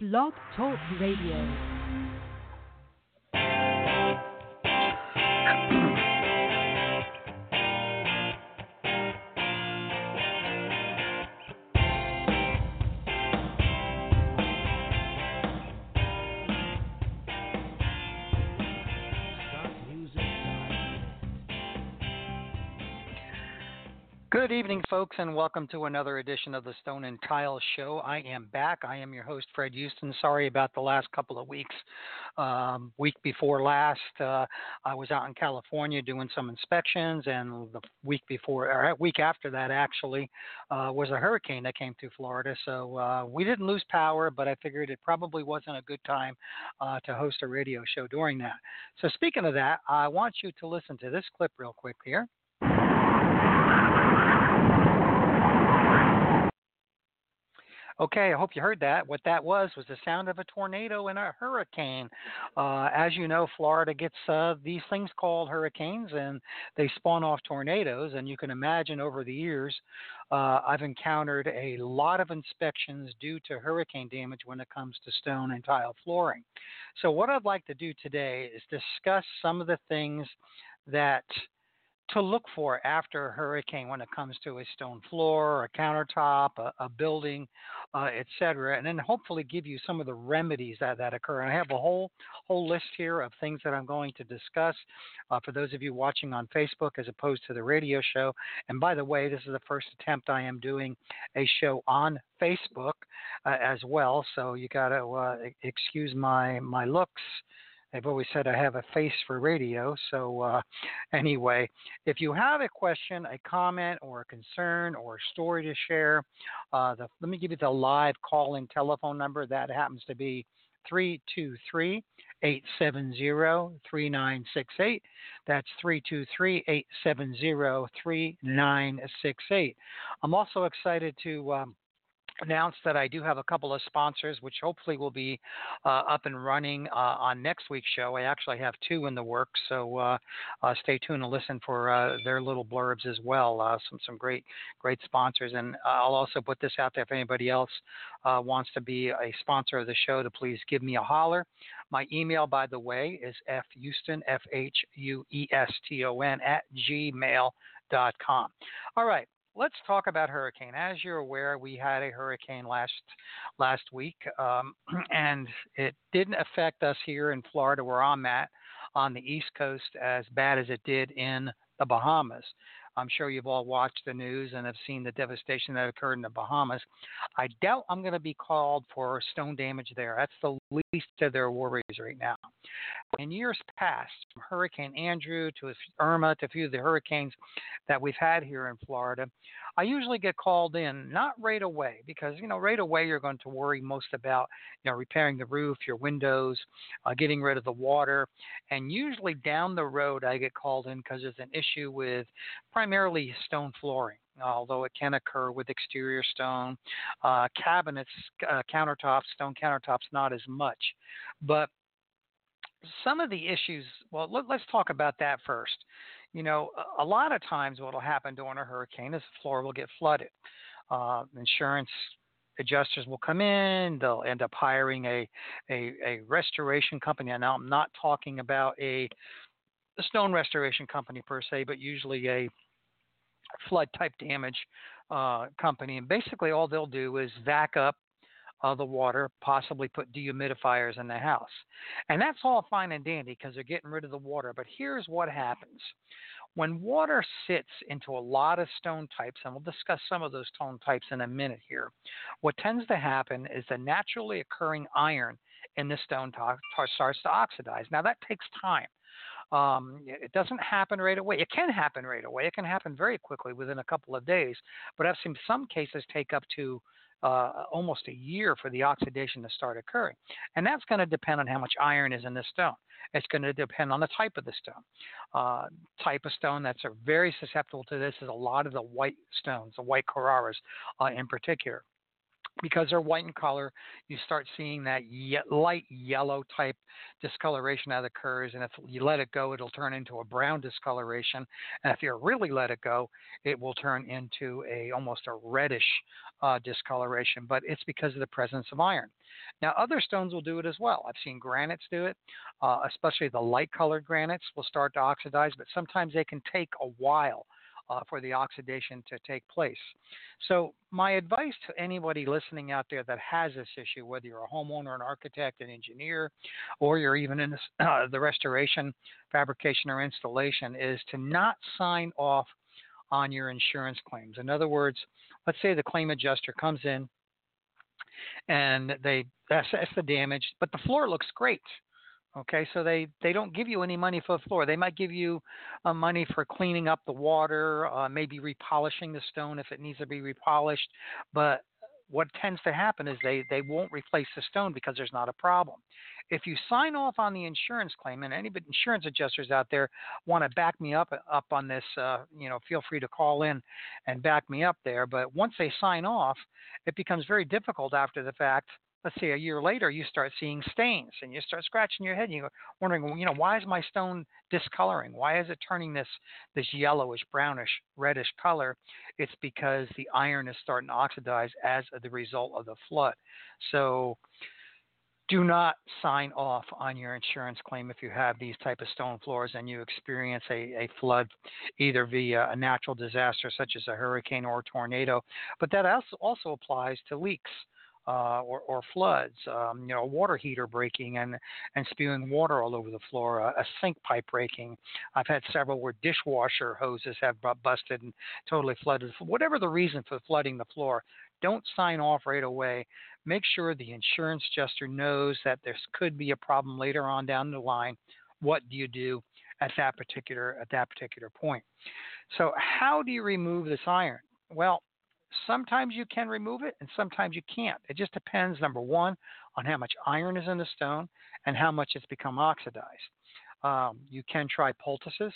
Blog Talk Radio. Good evening, folks, and welcome to another edition of the Stone and Tile Show. I am back. I am your host, Fred Hueston. Sorry about the last couple of weeks. Um, week before last, uh, I was out in California doing some inspections, and the week before, or week after that, actually, uh, was a hurricane that came through Florida. So uh, we didn't lose power, but I figured it probably wasn't a good time uh, to host a radio show during that. So speaking of that, I want you to listen to this clip real quick here. Okay, I hope you heard that. What that was was the sound of a tornado and a hurricane. Uh, as you know, Florida gets uh, these things called hurricanes, and they spawn off tornadoes. And you can imagine over the years, uh, I've encountered a lot of inspections due to hurricane damage when it comes to stone and tile flooring. So, what I'd like to do today is discuss some of the things that to look for after a hurricane when it comes to a stone floor, a countertop, a, a building, uh, etc., and then hopefully give you some of the remedies that, that occur. And I have a whole whole list here of things that I'm going to discuss uh, for those of you watching on Facebook as opposed to the radio show. And by the way, this is the first attempt I am doing a show on Facebook uh, as well, so you got to uh, excuse my my looks. I've always said I have a face for radio. So, uh, anyway, if you have a question, a comment, or a concern, or a story to share, uh, the, let me give you the live call in telephone number. That happens to be 323 870 3968. That's 323 870 3968. I'm also excited to. Um, announce that I do have a couple of sponsors, which hopefully will be uh, up and running uh, on next week's show. I actually have two in the works, so uh, uh stay tuned and listen for uh, their little blurbs as well. Uh, some some great great sponsors, and I'll also put this out there if anybody else wants to be a sponsor of the show, to please give me a holler. My email, by the way, is fhueston f h u e s t o n at gmail dot com. All right let's talk about hurricane. As you're aware, we had a hurricane last last week, um, and it didn't affect us here in Florida, where I'm at, on the East Coast, as bad as it did in the Bahamas. I'm sure you've all watched the news and have seen the devastation that occurred in the Bahamas. I doubt I'm going to be called for stone damage there. That's the least of their worries right now. In years past, from Hurricane Andrew to Irma to a few of the hurricanes that we've had here in Florida, I usually get called in, not right away, because you know right away you're going to worry most about you know repairing the roof, your windows, uh, getting rid of the water, and usually down the road I get called in because there's an issue with primarily stone flooring although it can occur with exterior stone. Uh, cabinets, uh, countertops, stone countertops, not as much. But some of the issues, well, let, us talk about that first. You know, a lot of times what will happen during a hurricane is the floor will get flooded. Uh, insurance adjusters will come in. They'll end up hiring a, a, a restoration company. And now I'm not talking about a, a stone restoration company per se, but usually a flood type damage uh, company. And basically, all they'll do is vac up uh, the water, possibly put dehumidifiers in the house. And that's all fine and dandy because they're getting rid of the water. But here's what happens when water sits into a lot of stone types, and we'll discuss some of those stone types in a minute here, what tends to happen is the naturally occurring iron in the stone starts to oxidize. Now, that takes time. Um, it doesn't happen right away. It can happen right away. It can happen very quickly within a couple of days. But I've seen some cases take up to uh, almost a year for the oxidation to start occurring. And that's going to depend on how much iron is in the stone. It's going to depend on the type of the stone. Uh, type of stone that's very susceptible to this is a lot of the white stones, the white Carraras uh, in particular. Because they're white in color, you start seeing that ye- light yellow type discoloration that occurs. And if you let it go, it'll turn into a brown discoloration. And if you really let it go, it will turn into a almost a reddish uh, discoloration. But it's because of the presence of iron. Now, other stones will do it as well. I've seen granites do it, uh, especially the light colored granites will start to oxidize, but sometimes they can take a while uh, for the oxidation to take place. So, my advice to anybody listening out there that has this issue, whether you're a homeowner, an architect, an engineer, or you're even in this, uh, the restoration, fabrication, or installation, is to not sign off on your insurance claims. In other words, let's say the claim adjuster comes in and they assess the damage, but the floor looks great. Okay, so they they don't give you any money for the floor. They might give you uh, money for cleaning up the water, uh, maybe repolishing the stone if it needs to be repolished. But what tends to happen is they they won't replace the stone because there's not a problem. If you sign off on the insurance claim, and any insurance adjusters out there want to back me up up on this, uh, you know, feel free to call in and back me up there. But once they sign off, it becomes very difficult after the fact let's say a year later you start seeing stains and you start scratching your head and you're wondering you know why is my stone discoloring? Why is it turning this this yellowish brownish reddish color? It's because the iron is starting to oxidize as the result of the flood. So do not sign off on your insurance claim if you have these type of stone floors and you experience a, a flood either via a natural disaster such as a hurricane or a tornado. But that also also applies to leaks uh, or, or, floods, um, you know, a water heater breaking and, and spewing water all over the floor, a, a, sink pipe breaking. I've had several where dishwasher hoses have busted and totally flooded. Whatever the reason for flooding the floor, don't sign off right away. Make sure the insurance adjuster knows that there could be a problem later on down the line. What do you do at that particular at that particular point? So, how do you remove this iron? Well, Sometimes you can remove it and sometimes you can't. It just depends, number one, on how much iron is in the stone and how much it's become oxidized. Um, you can try poultices.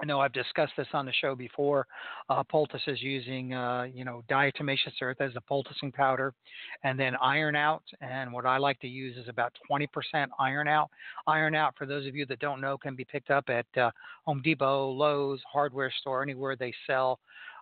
I know I've discussed this on the show before. Uh, poultices using, uh, you know, diatomaceous earth as a poulticing powder, and then iron out. And what I like to use is about 20% iron out. Iron out, for those of you that don't know, can be picked up at uh, Home Depot, Lowe's, hardware store, anywhere they sell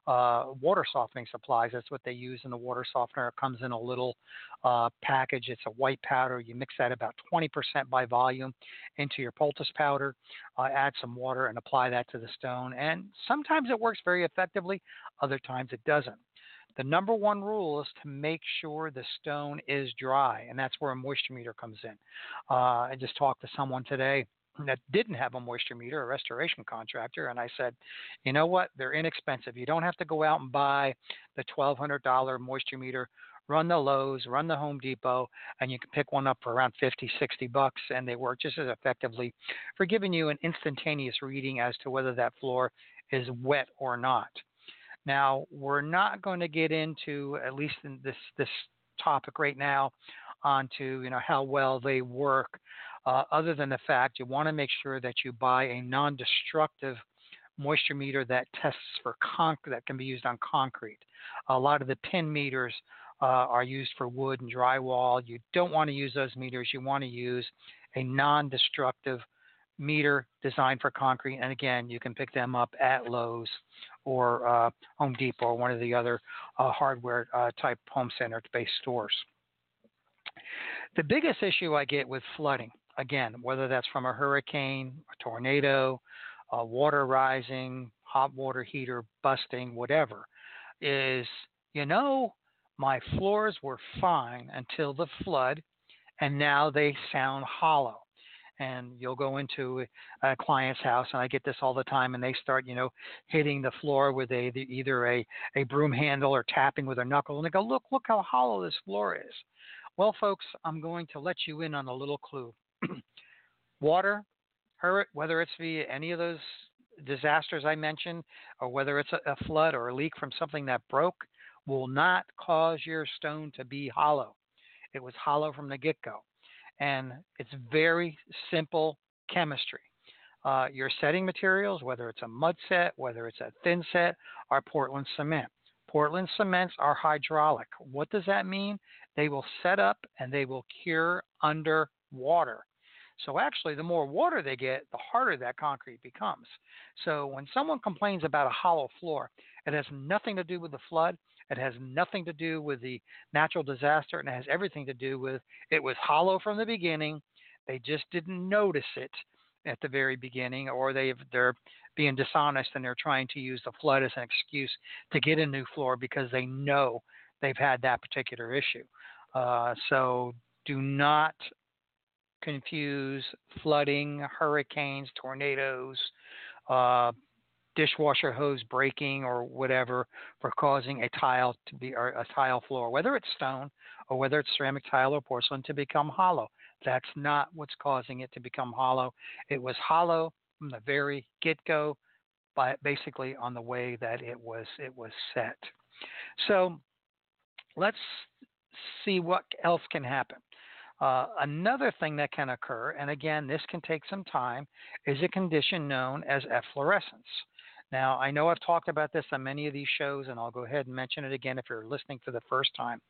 uh, water softening supplies. That's what they use in the water softener. It comes in a little uh, package. It's a white powder. You mix that about 20% by volume into your poultice powder, uh, add some water, and apply that to the stone. And sometimes it works very effectively, other times it doesn't. The number one rule is to make sure the stone is dry, and that's where a moisture meter comes in. Uh, I just talked to someone today that didn't have a moisture meter, a restoration contractor, and I said, you know what? They're inexpensive. You don't have to go out and buy the $1,200 moisture meter. Run the Lowe's, run the Home Depot, and you can pick one up for around 50, 60 bucks, and they work just as effectively for giving you an instantaneous reading as to whether that floor is wet or not. Now, we're not going to get into, at least in this, this topic right now, onto you know how well they work uh, other than the fact you want to make sure that you buy a non-destructive moisture meter that tests for concrete that can be used on concrete. A lot of the pin meters uh, are used for wood and drywall. You don't want to use those meters. You want to use a non-destructive meter designed for concrete. And again, you can pick them up at Lowe's or uh, Home Depot or one of the other uh, hardware uh, type home center based stores. The biggest issue I get with flooding again, whether that's from a hurricane, a tornado, uh, water rising, hot water heater busting, whatever, is you know, my floors were fine until the flood, and now they sound hollow. And you'll go into a client's house, and I get this all the time, and they start, you know, hitting the floor with a either a, a broom handle or tapping with a knuckle, and they go, "Look, look how hollow this floor is." Well, folks, I'm going to let you in on a little clue. Water, whether it's via any of those disasters I mentioned, or whether it's a, flood or a leak from something that broke, will not cause your stone to be hollow. It was hollow from the get go. And it's very simple chemistry. Uh, your setting materials, whether it's a mud set, whether it's a thin set, are Portland cement. Portland cements are hydraulic. What does that mean? They will set up and they will cure under water. So actually, the more water they get, the harder that concrete becomes. So when someone complains about a hollow floor, it has nothing to do with the flood. It has nothing to do with the natural disaster, and it has everything to do with it was hollow from the beginning. They just didn't notice it at the very beginning, or they they're being dishonest and they're trying to use the flood as an excuse to get a new floor because they know they've had that particular issue. Uh, so do not confuse flooding, hurricanes, tornadoes, uh, dishwasher hose breaking or whatever for causing a tile to be or a tile floor, whether it's stone or whether it's ceramic tile or porcelain, to become hollow. That's not what's causing it to become hollow. It was hollow from the very get-go, by basically on the way that it was it was set. So let's see what else can happen. Uh, another thing that can occur, and again, this can take some time, is a condition known as efflorescence. Now, I know I've talked about this on many of these shows, and I'll go ahead and mention it again if you're listening for the first time.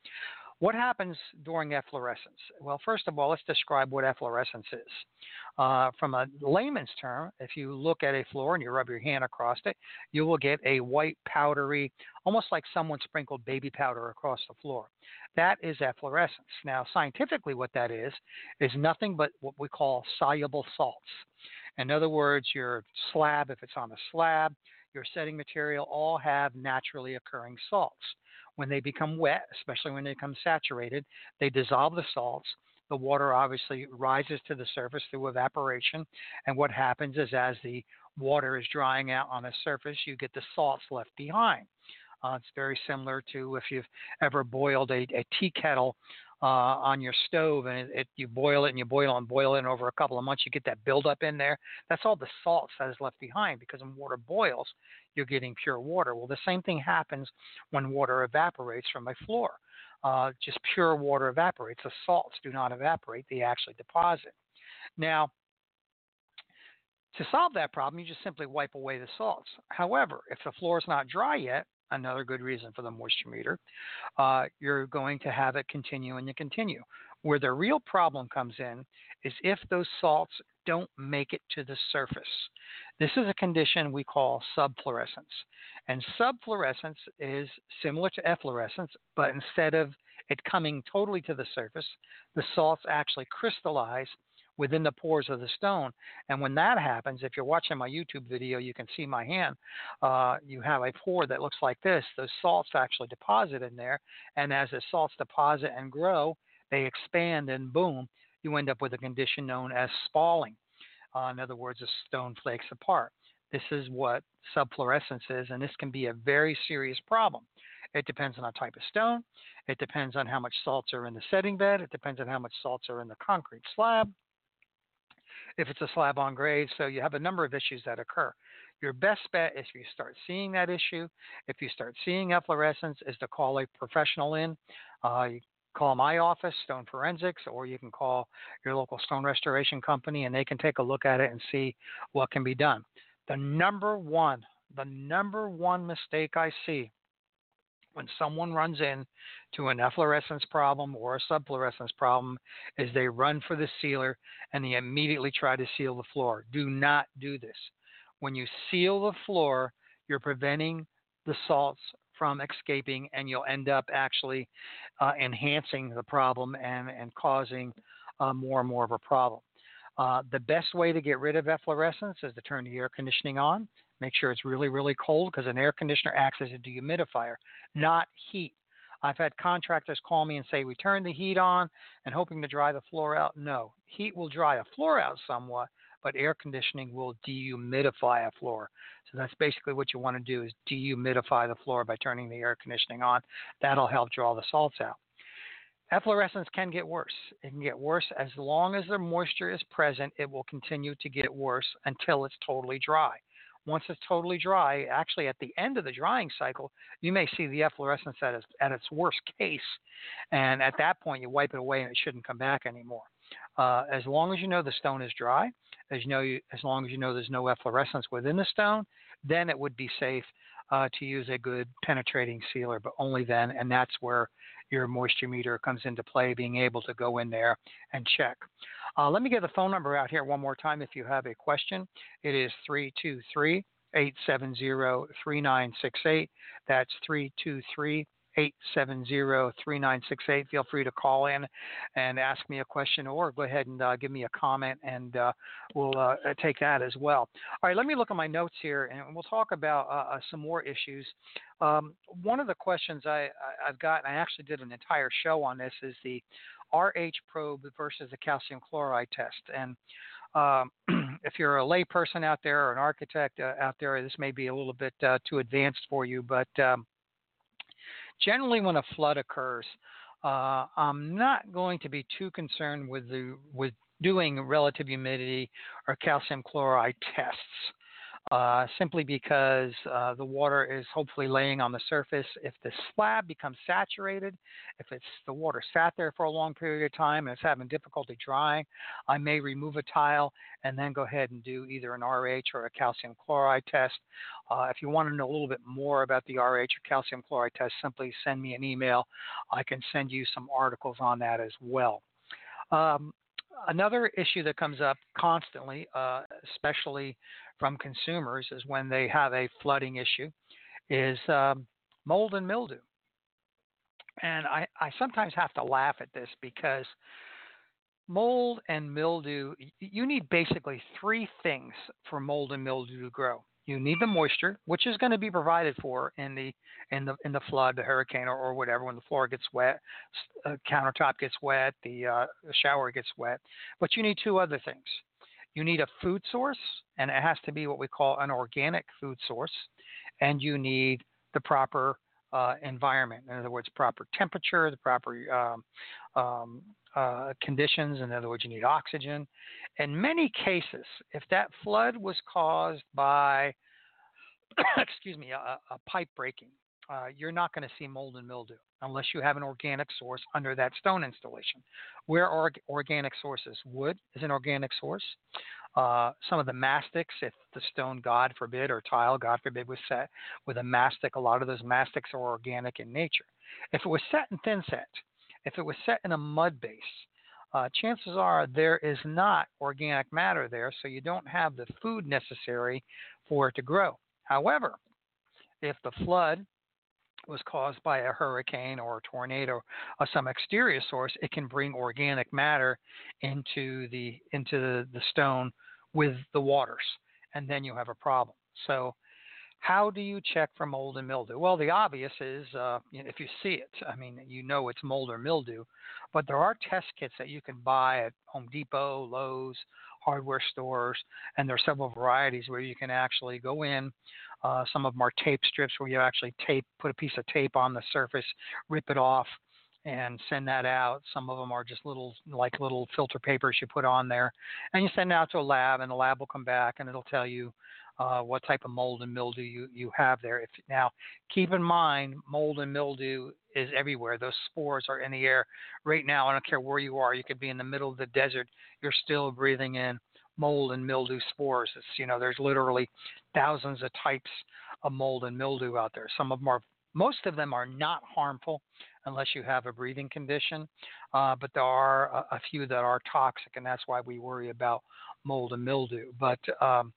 What happens during efflorescence? Well, first of all, let's describe what efflorescence is. Uh, from a layman's term, if you look at a floor and you rub your hand across it, you will get a white, powdery, almost like someone sprinkled baby powder across the floor. That is efflorescence. Now, scientifically, what that is, is nothing but what we call soluble salts. In other words, your slab, if it's on a slab, your setting material all have naturally occurring salts. When they become wet, especially when they become saturated, they dissolve the salts. The water obviously rises to the surface through evaporation. And what happens is, as the water is drying out on the surface, you get the salts left behind. Uh, it's very similar to if you've ever boiled a, a tea kettle uh, on your stove and it, it, you boil it and you boil and boil it and over a couple of months you get that buildup in there. That's all the salts that is left behind because when water boils, you're getting pure water. Well, the same thing happens when water evaporates from a floor. Uh, just pure water evaporates. The salts do not evaporate, they actually deposit. Now, to solve that problem, you just simply wipe away the salts. However, if the floor is not dry yet, another good reason for the moisture meter, uh, you're going to have it continue and you continue. Where the real problem comes in is if those salts don't make it to the surface. This is a condition we call subflorescence. And subflorescence is similar to efflorescence, but instead of it coming totally to the surface, the salts actually crystallize within the pores of the stone. And when that happens, if you're watching my YouTube video, you can see my hand. Uh, you have a pore that looks like this. Those salts actually deposit in there. And as the salts deposit and grow, they expand and boom, you end up with a condition known as spalling. Uh, in other words, the stone flakes apart. This is what subflorescence is, and this can be a very serious problem. It depends on the type of stone. It depends on how much salts are in the setting bed. It depends on how much salts are in the concrete slab if it's a slab on grade. So you have a number of issues that occur. Your best bet if you start seeing that issue, if you start seeing efflorescence, is to call a professional in. Uh, you call my office, Stone Forensics, or you can call your local stone restoration company and they can take a look at it and see what can be done. The number one, the number one mistake I see when someone runs in to an efflorescence problem or a subflorescence problem is they run for the sealer and they immediately try to seal the floor. Do not do this. When you seal the floor, you're preventing the salts from escaping and you'll end up actually uh, enhancing the problem and, and causing uh, more and more of a problem. Uh, the best way to get rid of efflorescence is to turn the air conditioning on Make sure it's really, really cold because an air conditioner acts as a dehumidifier, not heat. I've had contractors call me and say, We turn the heat on and hoping to dry the floor out. No, heat will dry a floor out somewhat, but air conditioning will dehumidify a floor. So that's basically what you want to do is dehumidify the floor by turning the air conditioning on. That'll help draw the salts out. Efflorescence can get worse. It can get worse as long as the moisture is present, it will continue to get worse until it's totally dry. Once it's totally dry, actually at the end of the drying cycle, you may see the efflorescence at its, at its worst case. And at that point, you wipe it away and it shouldn't come back anymore. Uh, as long as you know the stone is dry, as you know, you, as long as you know there's no efflorescence within the stone, then it would be safe uh, to use a good penetrating sealer, but only then, and that's where your moisture meter comes into play, being able to go in there and check. Uh, let me get the phone number out here one more time if you have a question. It is 323 870 3968. That's 323 870-3968. Feel free to call in and ask me a question or go ahead and uh, give me a comment and uh, we'll uh, take that as well. All right, let me look at my notes here and we'll talk about uh, uh, some more issues. Um, one of the questions I, have got, and I actually did an entire show on this, is the RH probe versus the calcium chloride test. And um, if you're a layperson out there or an architect uh, out there, this may be a little bit too advanced for you, but um, Generally, when a flood occurs, uh, I'm not going to be too concerned with the with doing relative humidity or calcium chloride tests uh, simply because uh, the water is hopefully laying on the surface. If the slab becomes saturated, if it's the water sat there for a long period of time and it's having difficulty drying, I may remove a tile and then go ahead and do either an RH or a calcium chloride test. Uh, if you want to know a little bit more about the RH or calcium chloride test, simply send me an email. I can send you some articles on that as well. Um, another issue that comes up constantly, uh, especially from consumers is when they have a flooding issue, is um, mold and mildew. And I, I sometimes have to laugh at this because mold and mildew, you need basically three things for mold and mildew to grow. You need the moisture, which is going to be provided for in the in the in the flood, the hurricane, or, or whatever. When the floor gets wet, uh, countertop gets wet, the uh, shower gets wet. But you need two other things. You need a food source, and it has to be what we call an organic food source, and you need the proper uh, environment. In other words, proper temperature, the proper um, um, uh, conditions. In other words, you need oxygen. In many cases, if that flood was caused by, excuse me, a, a pipe breaking, uh, you're not going to see mold and mildew unless you have an organic source under that stone installation. Where are organic sources? Wood is an organic source. Uh, some of the mastics, if the stone, God forbid, or tile, God forbid, was set with a mastic, a lot of those mastics are organic in nature. If it was set in thin set, if it was set in a mud base, uh, chances are there is not organic matter there, so you don't have the food necessary for it to grow. However, if the flood was caused by a hurricane or a tornado or some exterior source, it can bring organic matter into the into the, stone with the waters, and then you have a problem. So, how do you check for mold and mildew? Well, the obvious is uh, if you see it. I mean, you know it's mold or mildew, but there are test kits that you can buy at Home Depot, Lowe's, hardware stores, and there are several varieties where you can actually go in. Uh, some of them are tape strips where you actually tape, put a piece of tape on the surface, rip it off, and send that out. Some of them are just little, like little filter papers you put on there, and you send it out to a lab, and the lab will come back and it'll tell you uh, what type of mold and mildew you, you have there. If now, keep in mind, mold and mildew is everywhere. Those spores are in the air right now. I don't care where you are. You could be in the middle of the desert. You're still breathing in mold and mildew spores. It's you know, there's literally thousands of types of mold and mildew out there. Some of them are, most of them are not harmful unless you have a breathing condition, uh, but there are a, a, few that are toxic, and that's why we worry about mold and mildew. But um,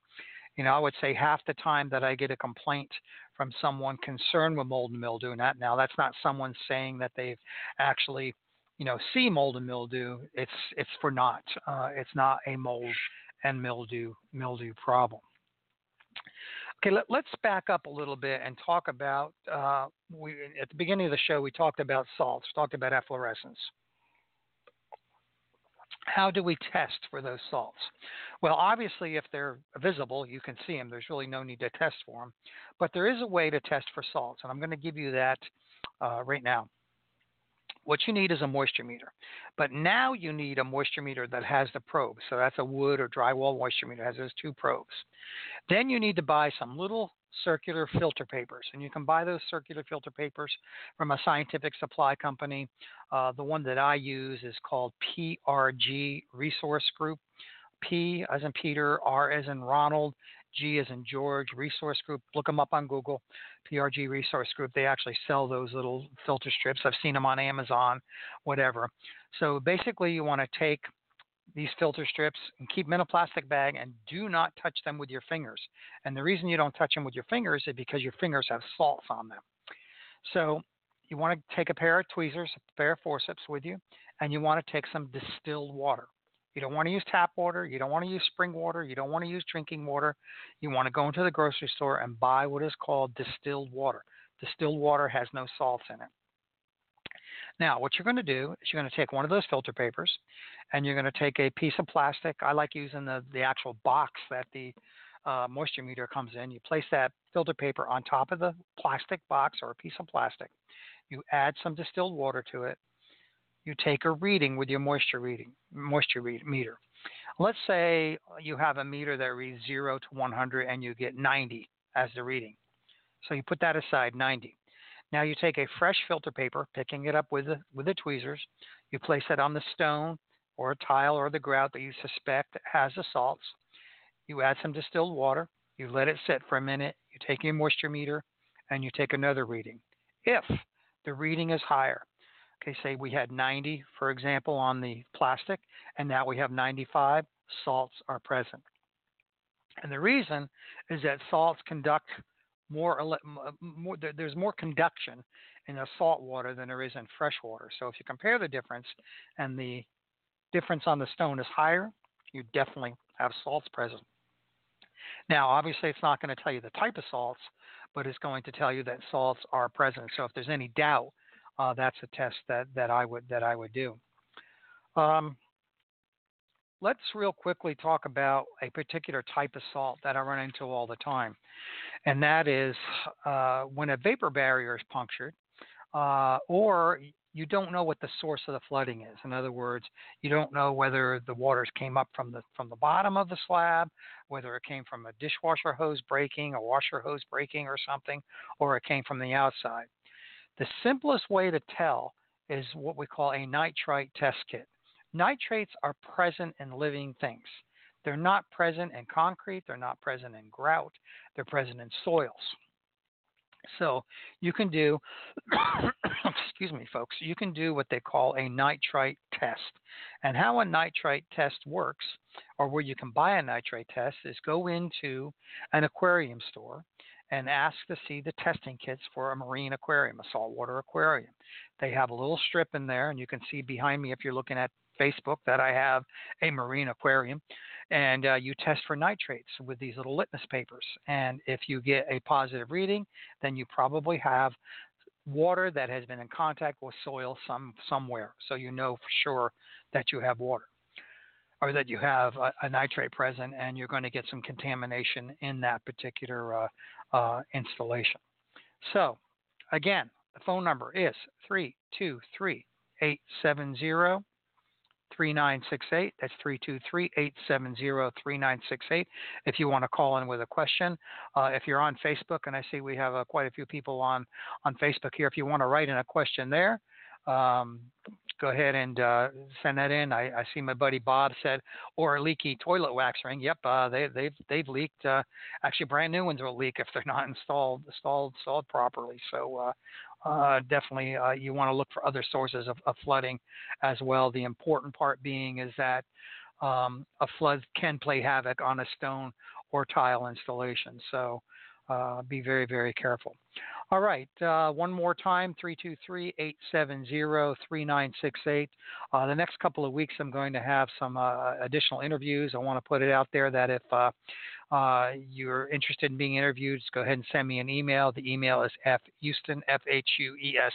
you know, I would say half the time that I get a complaint from someone concerned with mold and mildew, and that now that's not someone saying that they've actually, you know, see mold and mildew. It's it's for not. Uh, it's not a mold and mildew mildew problem. Okay, let, us back up a little bit and talk about. Uh, we at the beginning of the show we talked about salts, talked about efflorescence. How do we test for those salts? Well, obviously, if they're visible, you can see them. There's really no need to test for them. But there is a way to test for salts, and I'm going to give you that uh, right now. What you need is a moisture meter. But now you need a moisture meter that has the probe. So that's a wood or drywall moisture meter, it has those two probes. Then you need to buy some little circular filter papers. And you can buy those circular filter papers from a scientific supply company. Uh, the one that I use is called PRG Resource Group. P as in Peter, R as in Ronald, G as in George Resource Group. Look them up on Google, PRG Resource Group. They actually sell those little filter strips. I've seen them on Amazon, whatever. So basically, you want to take these filter strips and keep them in a plastic bag and do not touch them with your fingers. And the reason you don't touch them with your fingers is because your fingers have salts on them. So you want to take a pair of tweezers, a pair of forceps with you, and you want to take some distilled water. You don't want to use tap water. You don't want to use spring water. You don't want to use drinking water. You want to go into the grocery store and buy what is called distilled water. Distilled water has no salts in it. Now, what you're going to do is you're going to take one of those filter papers and you're going to take a piece of plastic. I like using the, the actual box that the uh, moisture meter comes in. You place that filter paper on top of the plastic box or a piece of plastic. You add some distilled water to it. You take a reading with your moisture reading moisture read, meter. Let's say you have a meter that reads 0 to 100 and you get 90 as the reading. So you put that aside, 90. Now you take a fresh filter paper, picking it up with the, with the tweezers. You place it on the stone or a tile or the grout that you suspect has the salts. You add some distilled water. You let it sit for a minute. You take your moisture meter and you take another reading. If the reading is higher, okay, say we had 90, for example, on the plastic, and now we have 95, salts are present. And the reason is that salts conduct more, more there's more conduction in the salt water than there is in fresh water. So if you compare the difference and the difference on the stone is higher, you definitely have salts present. Now, obviously, it's not going to tell you the type of salts, but it's going to tell you that salts are present. So if there's any doubt, uh, that's a test that, that I would that I would do. Um, let's real quickly talk about a particular type of salt that I run into all the time, and that is uh, when a vapor barrier is punctured, uh, or you don't know what the source of the flooding is. In other words, you don't know whether the waters came up from the from the bottom of the slab, whether it came from a dishwasher hose breaking, a washer hose breaking, or something, or it came from the outside. The simplest way to tell is what we call a nitrite test kit. Nitrates are present in living things. They're not present in concrete, they're not present in grout, they're present in soils. So you can do, excuse me, folks, you can do what they call a nitrite test. And how a nitrite test works, or where you can buy a nitrite test, is go into an aquarium store and ask to see the testing kits for a marine aquarium, a saltwater aquarium. They have a little strip in there, and you can see behind me if you're looking at Facebook that I have a marine aquarium, and uh, you test for nitrates with these little litmus papers. And if you get a positive reading, then you probably have water that has been in contact with soil some somewhere, so you know for sure that you have water or that you have a, a nitrate present, and you're going to get some contamination in that particular uh, uh, installation. So, again, the phone number is 323 870 3968. That's 323 870 3968. If you want to call in with a question, uh, if you're on Facebook, and I see we have uh, quite a few people on, on Facebook here, if you want to write in a question there, um, go ahead and uh, send that in. I, I, see my buddy Bob said, or a leaky toilet wax ring. Yep, uh, they, they've they've leaked. Uh, actually, brand new ones will leak if they're not installed installed installed properly. So uh, definitely uh, you want to look for other sources of, of, flooding as well. The important part being is that um, a flood can play havoc on a stone or tile installation. So uh, be very, very careful. All right, uh, one more time 323 870 3968. Uh, the next couple of weeks, I'm going to have some additional interviews. I want to put it out there that if uh, uh, you're interested in being interviewed, just go ahead and send me an email. The email is fhueston, F H U E S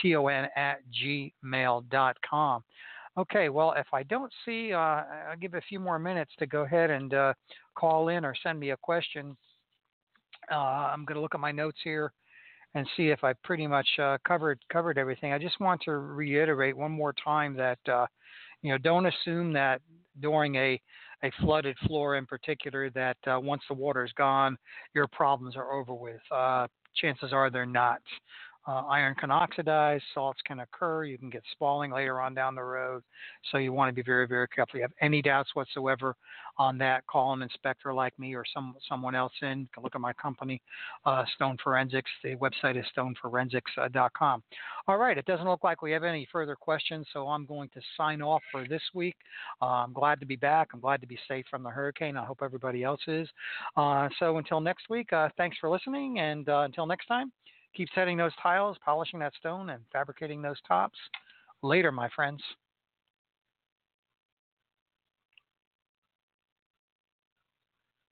T O N, at gmail.com. Okay, well, if I don't see, I'll give a few more minutes to go ahead and call in or send me a question. Uh, I'm going to look at my notes here and see if I pretty much uh, covered covered everything. I just want to reiterate one more time that uh, you know don't assume that during a a flooded floor in particular that uh, once the water is gone your problems are over with. Uh, chances are they're not. Uh, iron can oxidize, salts can occur, you can get spalling later on down the road. So you want to be very, very careful. If you have any doubts whatsoever on that, call an inspector like me or some someone else in. You can Look at my company, uh, Stone Forensics. The website is stoneforensics.com. All right, it doesn't look like we have any further questions, so I'm going to sign off for this week. Uh, I'm glad to be back. I'm glad to be safe from the hurricane. I hope everybody else is. Uh, so until next week, uh, thanks for listening, and uh, until next time. Keep setting those tiles, polishing that stone, and fabricating those tops. Later, my friends.